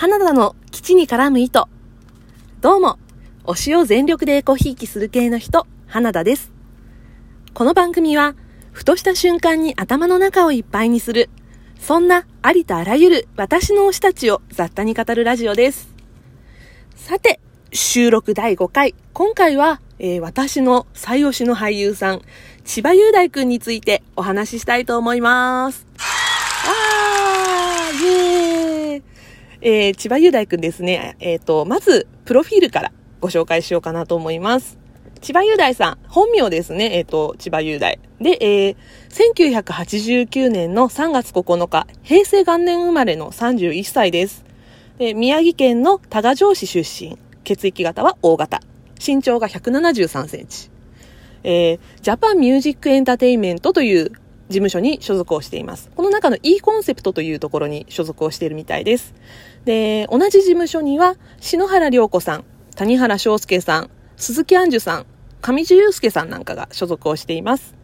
花田の基地に絡む糸。どうも、推しを全力でエコひいきする系の人、花田です。この番組は、ふとした瞬間に頭の中をいっぱいにする、そんなありとあらゆる私の推したちを雑多に語るラジオです。さて、収録第5回。今回は、えー、私の最推しの俳優さん、千葉雄大くんについてお話ししたいと思います。あー、イェーイえー、千葉雄大くんですね。えっ、ー、と、まず、プロフィールからご紹介しようかなと思います。千葉雄大さん、本名ですね。えっ、ー、と、千葉雄大。で、えー、1989年の3月9日、平成元年生まれの31歳です。で宮城県の多賀城市出身。血液型は O 型。身長が173センチ。えー、ジャパンミュージックエンターテインメントという事務所に所属をしています。この中の E コンセプトというところに所属をしているみたいです。で、同じ事務所には、篠原涼子さん、谷原章介さん、鈴木杏樹さん、上地雄介さんなんかが所属をしています。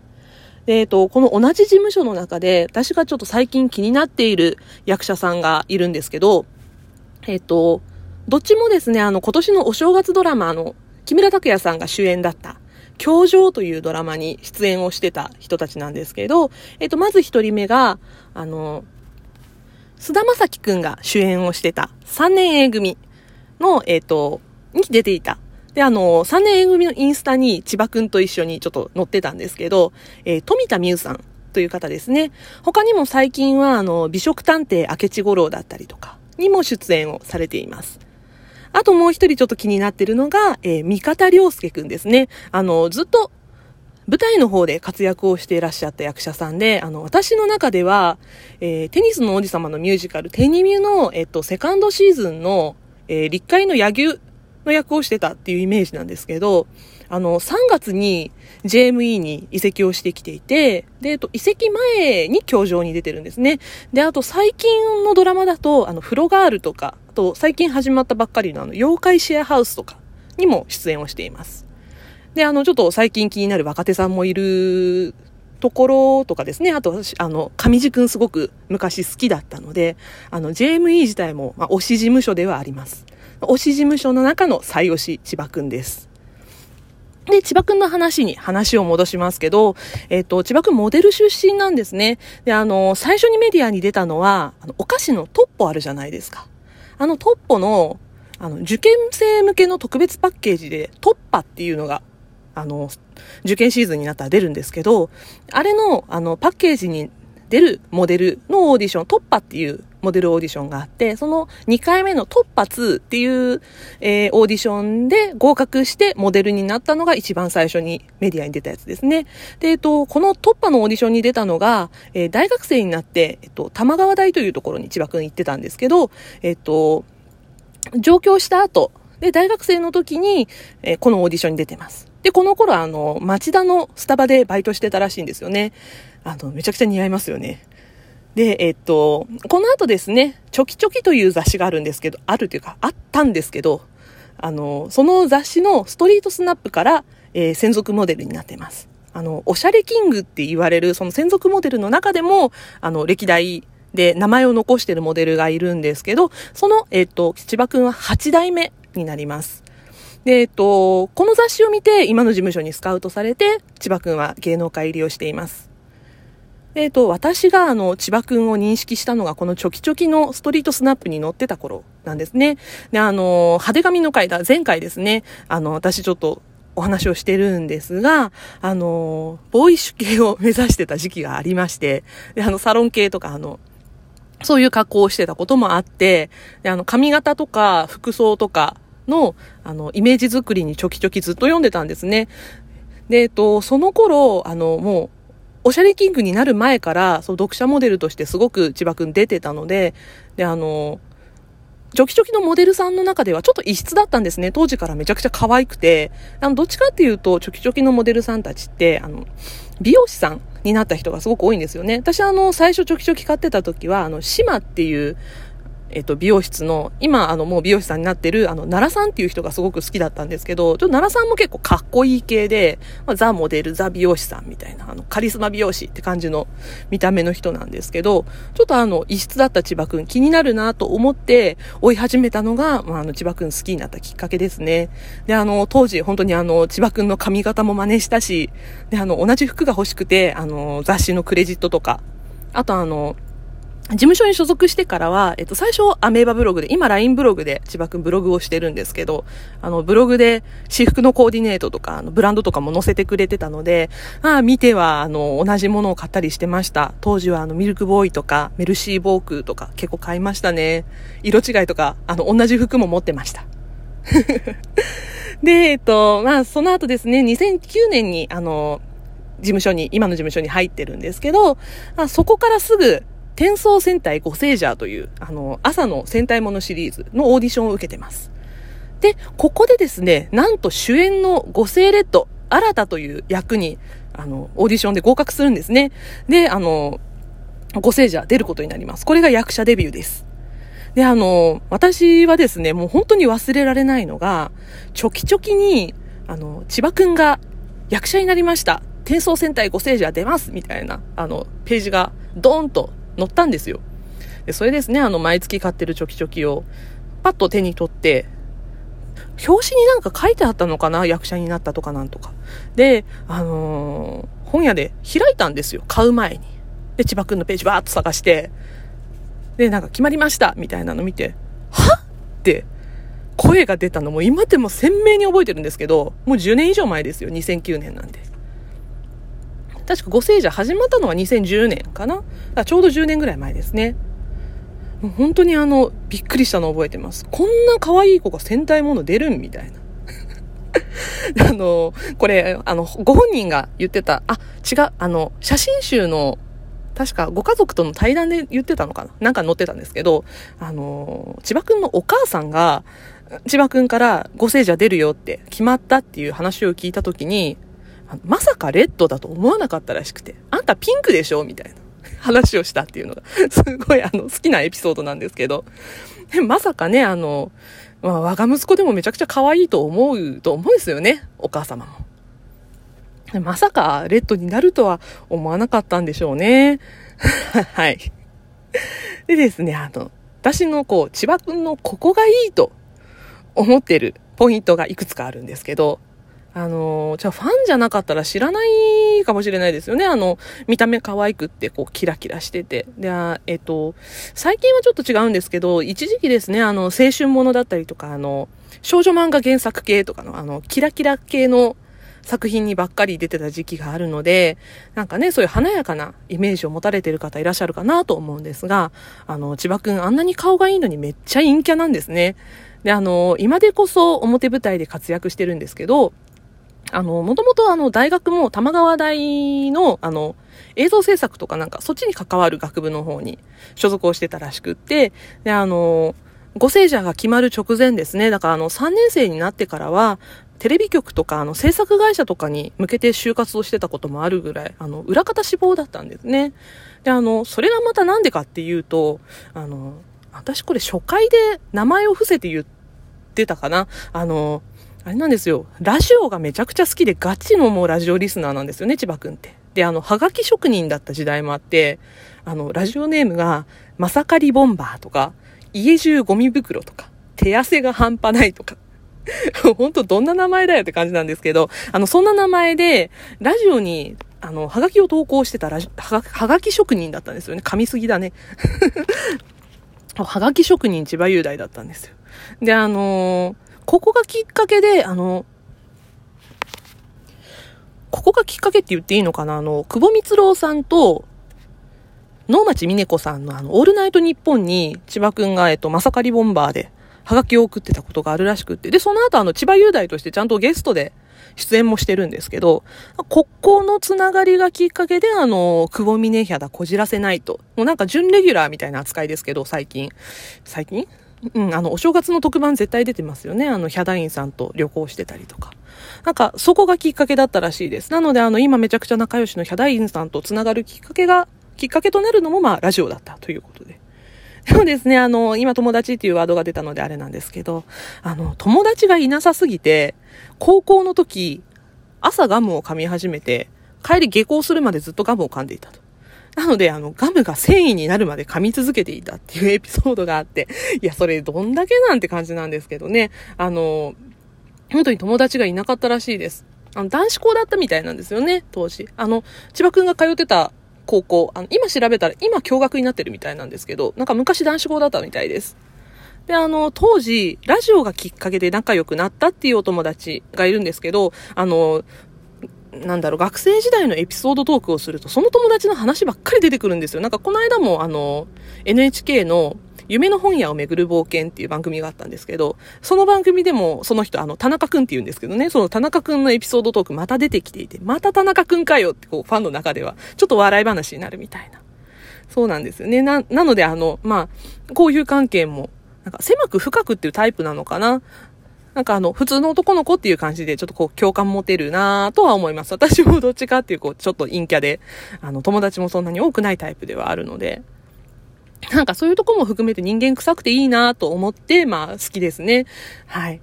で、えっと、この同じ事務所の中で、私がちょっと最近気になっている役者さんがいるんですけど、えっと、どっちもですね、あの、今年のお正月ドラマの、木村拓哉さんが主演だった、教場というドラマに出演をしてた人たちなんですけど、えっと、まず一人目が、あの、菅田将暉くんが主演をしてた3年 A 組の、えっと、に出ていた。で、あの、3年 A 組のインスタに千葉くんと一緒にちょっと載ってたんですけど、えー、富田美優さんという方ですね。他にも最近は、あの、美食探偵明智五郎だったりとかにも出演をされています。あともう一人ちょっと気になってるのが、えー、三方良介くんですね。あの、ずっと舞台の方で活躍をしていらっしゃった役者さんで、あの、私の中では、えー、テニスの王子様のミュージカル、テニミュの、えっと、セカンドシーズンの、えー、立会の野球の役をしてたっていうイメージなんですけど、あの、3月に JME に移籍をしてきていて、で、えっと、移籍前に教場に出てるんですね。で、あと最近のドラマだと、あの、フロガールとか、と最近始まったばっかりのあの、妖怪シェアハウスとかにも出演をしています。で、あの、ちょっと最近気になる若手さんもいるところとかですね、あと私、あの、上地くんすごく昔好きだったので、あの、JME 自体も、まあ、推し事務所ではあります。推し事務所の中の最推し、千葉くんです。で、千葉くんの話に話を戻しますけど、えっ、と、千葉くんモデル出身なんですね。で、あの、最初にメディアに出たのは、あの、お菓子のトッポあるじゃないですか。あのトッポの、あの、受験生向けの特別パッケージで、トッパっていうのが、あの、受験シーズンになったら出るんですけど、あれの、あの、パッケージに出るモデルのオーディション、トッパっていうモデルオーディションがあって、その2回目の突破2っていう、えー、オーディションで合格してモデルになったのが一番最初にメディアに出たやつですね。で、えっと、この突破のオーディションに出たのが、えー、大学生になって、えっと、玉川大というところに千葉くん行ってたんですけど、えっと、上京した後、で、大学生の時に、えー、このオーディションに出てます。で、この頃あの、町田のスタバでバイトしてたらしいんですよね。あの、めちゃくちゃ似合いますよね。で、えっと、この後ですね、チョキチョキという雑誌があるんですけど、あるというか、あったんですけど、あの、その雑誌のストリートスナップから、えー、専属モデルになっています。あの、おしゃれキングって言われる、その専属モデルの中でも、あの、歴代で名前を残しているモデルがいるんですけど、その、えっと、千葉くんは8代目になります。で、えっと、この雑誌を見て、今の事務所にスカウトされて、千葉くんは芸能界入りをしています。えっ、ー、と、私があの、千葉くんを認識したのが、このチョキチョキのストリートスナップに載ってた頃なんですね。で、あの、派手髪の回だ、前回ですね、あの、私ちょっと、お話をしてるんですが、あの、ボーイッシュ系を目指してた時期がありまして、で、あの、サロン系とか、あの、そういう格好をしてたこともあって、で、あの、髪型とか服装とかの、あの、イメージ作りにチョキチョキずっと読んでたんですね。で、えっと、その頃、あの、もう、おしゃれキングになる前から、そう、読者モデルとしてすごく千葉くん出てたので、で、あの、ジョキジョキのモデルさんの中ではちょっと異質だったんですね。当時からめちゃくちゃ可愛くて。あの、どっちかっていうと、チョキチョキのモデルさんたちって、あの、美容師さんになった人がすごく多いんですよね。私あの、最初チョキチョキ買ってた時は、あの、シマっていう、えっと、美容室の、今、あの、もう美容師さんになってる、あの、奈良さんっていう人がすごく好きだったんですけど、ちょっと奈良さんも結構かっこいい系で、まあ、ザ・モデル、ザ・美容師さんみたいな、あの、カリスマ美容師って感じの見た目の人なんですけど、ちょっとあの、異質だった千葉くん気になるなと思って追い始めたのが、まあ、あの、千葉くん好きになったきっかけですね。で、あの、当時、本当にあの、千葉くんの髪型も真似したし、で、あの、同じ服が欲しくて、あの、雑誌のクレジットとか、あとあの、事務所に所属してからは、えっと、最初、アメーバブログで、今、LINE ブログで、千葉くんブログをしてるんですけど、あの、ブログで、私服のコーディネートとか、あの、ブランドとかも載せてくれてたので、ああ、見ては、あの、同じものを買ったりしてました。当時は、あの、ミルクボーイとか、メルシーボークとか、結構買いましたね。色違いとか、あの、同じ服も持ってました。で、えっと、まあ、その後ですね、2009年に、あの、事務所に、今の事務所に入ってるんですけど、あそこからすぐ、転送戦隊ゴセージャーという、あの、朝の戦隊ものシリーズのオーディションを受けてます。で、ここでですね、なんと主演のゴセーレッド、新たという役に、あの、オーディションで合格するんですね。で、あの、ゴセージャー出ることになります。これが役者デビューです。で、あの、私はですね、もう本当に忘れられないのが、チョキチョキに、あの、千葉くんが役者になりました。転送戦隊ゴセージャー出ますみたいな、あの、ページがドーンと乗ったんですよ。で、それですね、あの、毎月買ってるチョキチョキを、パッと手に取って、表紙になんか書いてあったのかな役者になったとかなんとか。で、あのー、本屋で開いたんですよ。買う前に。で、千葉くんのページバーっと探して、で、なんか決まりましたみたいなの見て、はっ？て声が出たのも今でも鮮明に覚えてるんですけど、もう10年以上前ですよ。2009年なんで。確かご聖者始まったのは2010年かなちょうど10年ぐらい前ですね。もう本当にあの、びっくりしたのを覚えてます。こんな可愛い子が戦隊もの出るんみたいな。あの、これ、あの、ご本人が言ってた、あ、違う、あの、写真集の、確かご家族との対談で言ってたのかななんか載ってたんですけど、あの、千葉くんのお母さんが、千葉くんからご聖者出るよって決まったっていう話を聞いたときに、まさかレッドだと思わなかったらしくて、あんたピンクでしょみたいな 話をしたっていうのが、すごいあの、好きなエピソードなんですけど、まさかね、あの、まあ、我が息子でもめちゃくちゃ可愛いと思うと思うんですよね、お母様も。まさかレッドになるとは思わなかったんでしょうね。はい。でですね、あの、私のこう、千葉くんのここがいいと思ってるポイントがいくつかあるんですけど、あの、じゃあファンじゃなかったら知らないかもしれないですよね。あの、見た目可愛くって、こう、キラキラしてて。で、えっと、最近はちょっと違うんですけど、一時期ですね、あの、青春ものだったりとか、あの、少女漫画原作系とかの、あの、キラキラ系の作品にばっかり出てた時期があるので、なんかね、そういう華やかなイメージを持たれてる方いらっしゃるかなと思うんですが、あの、千葉くんあんなに顔がいいのにめっちゃ陰キャなんですね。で、あの、今でこそ表舞台で活躍してるんですけど、あの、もともとあの、大学も玉川大の、あの、映像制作とかなんか、そっちに関わる学部の方に所属をしてたらしくって、で、あの、ご聖者が決まる直前ですね。だからあの、3年生になってからは、テレビ局とか、あの、制作会社とかに向けて就活をしてたこともあるぐらい、あの、裏方志望だったんですね。で、あの、それがまたなんでかっていうと、あの、私これ初回で名前を伏せて言ってたかな。あの、あれなんですよ。ラジオがめちゃくちゃ好きでガチのもうラジオリスナーなんですよね、千葉くんって。で、あの、はがき職人だった時代もあって、あの、ラジオネームが、まさかりボンバーとか、家中ゴミ袋とか、手汗が半端ないとか。本当どんな名前だよって感じなんですけど、あの、そんな名前で、ラジオに、あの、はがきを投稿してたラジはがはがき職人だったんですよね。噛みすぎだね。はがき職人千葉雄大だったんですよ。で、あのーここがきっかけで、あの、ここがきっかけって言っていいのかな？あの、久保光郎さんと、能町みね子さんのあの、オールナイトニッポンに千葉くんが、えっと、まさかりボンバーで、はがきを送ってたことがあるらしくって。で、その後あの、千葉雄大としてちゃんとゲストで出演もしてるんですけど、ここのつながりがきっかけで、あの、久保峰ヒャダこじらせないと。もうなんか準レギュラーみたいな扱いですけど、最近。最近？うん、あの、お正月の特番絶対出てますよね。あの、ヒャダインさんと旅行してたりとか。なんか、そこがきっかけだったらしいです。なので、あの、今めちゃくちゃ仲良しのヒャダインさんと繋がるきっかけが、きっかけとなるのも、まあ、ラジオだったということで。でもですね、あの、今友達っていうワードが出たのであれなんですけど、あの、友達がいなさすぎて、高校の時、朝ガムを噛み始めて、帰り下校するまでずっとガムを噛んでいたと。なので、あの、ガムが繊維になるまで噛み続けていたっていうエピソードがあって、いや、それどんだけなんて感じなんですけどね。あの、本当に友達がいなかったらしいです。あの、男子校だったみたいなんですよね、当時。あの、千葉くんが通ってた高校、あの、今調べたら、今共学になってるみたいなんですけど、なんか昔男子校だったみたいです。で、あの、当時、ラジオがきっかけで仲良くなったっていうお友達がいるんですけど、あの、なんだろう、学生時代のエピソードトークをすると、その友達の話ばっかり出てくるんですよ。なんかこの間も、あの、NHK の夢の本屋をめぐる冒険っていう番組があったんですけど、その番組でもその人、あの、田中くんって言うんですけどね、その田中くんのエピソードトークまた出てきていて、また田中くんかよってこう、ファンの中では、ちょっと笑い話になるみたいな。そうなんですよね。な、なのであの、まあ、こういう関係も、なんか狭く深くっていうタイプなのかな。なんかあの、普通の男の子っていう感じで、ちょっとこう、共感持てるなとは思います。私もどっちかっていう、こう、ちょっと陰キャで、あの、友達もそんなに多くないタイプではあるので、なんかそういうとこも含めて人間臭くていいなと思って、まあ好きですね。はい。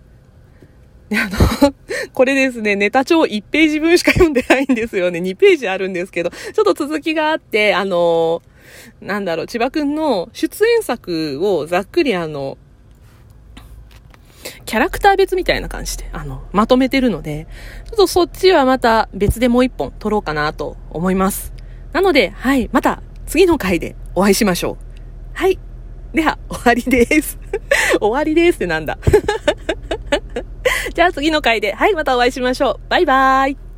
で、あの、これですね、ネタ帳1ページ分しか読んでないんですよね。2ページあるんですけど、ちょっと続きがあって、あの、なんだろう、千葉くんの出演作をざっくりあの、キャラクター別みたいな感じで、あの、まとめてるので、ちょっとそっちはまた別でもう一本撮ろうかなと思います。なので、はい、また次の回でお会いしましょう。はい。では、終わりです。終わりですってなんだ。じゃあ次の回で、はい、またお会いしましょう。バイバーイ。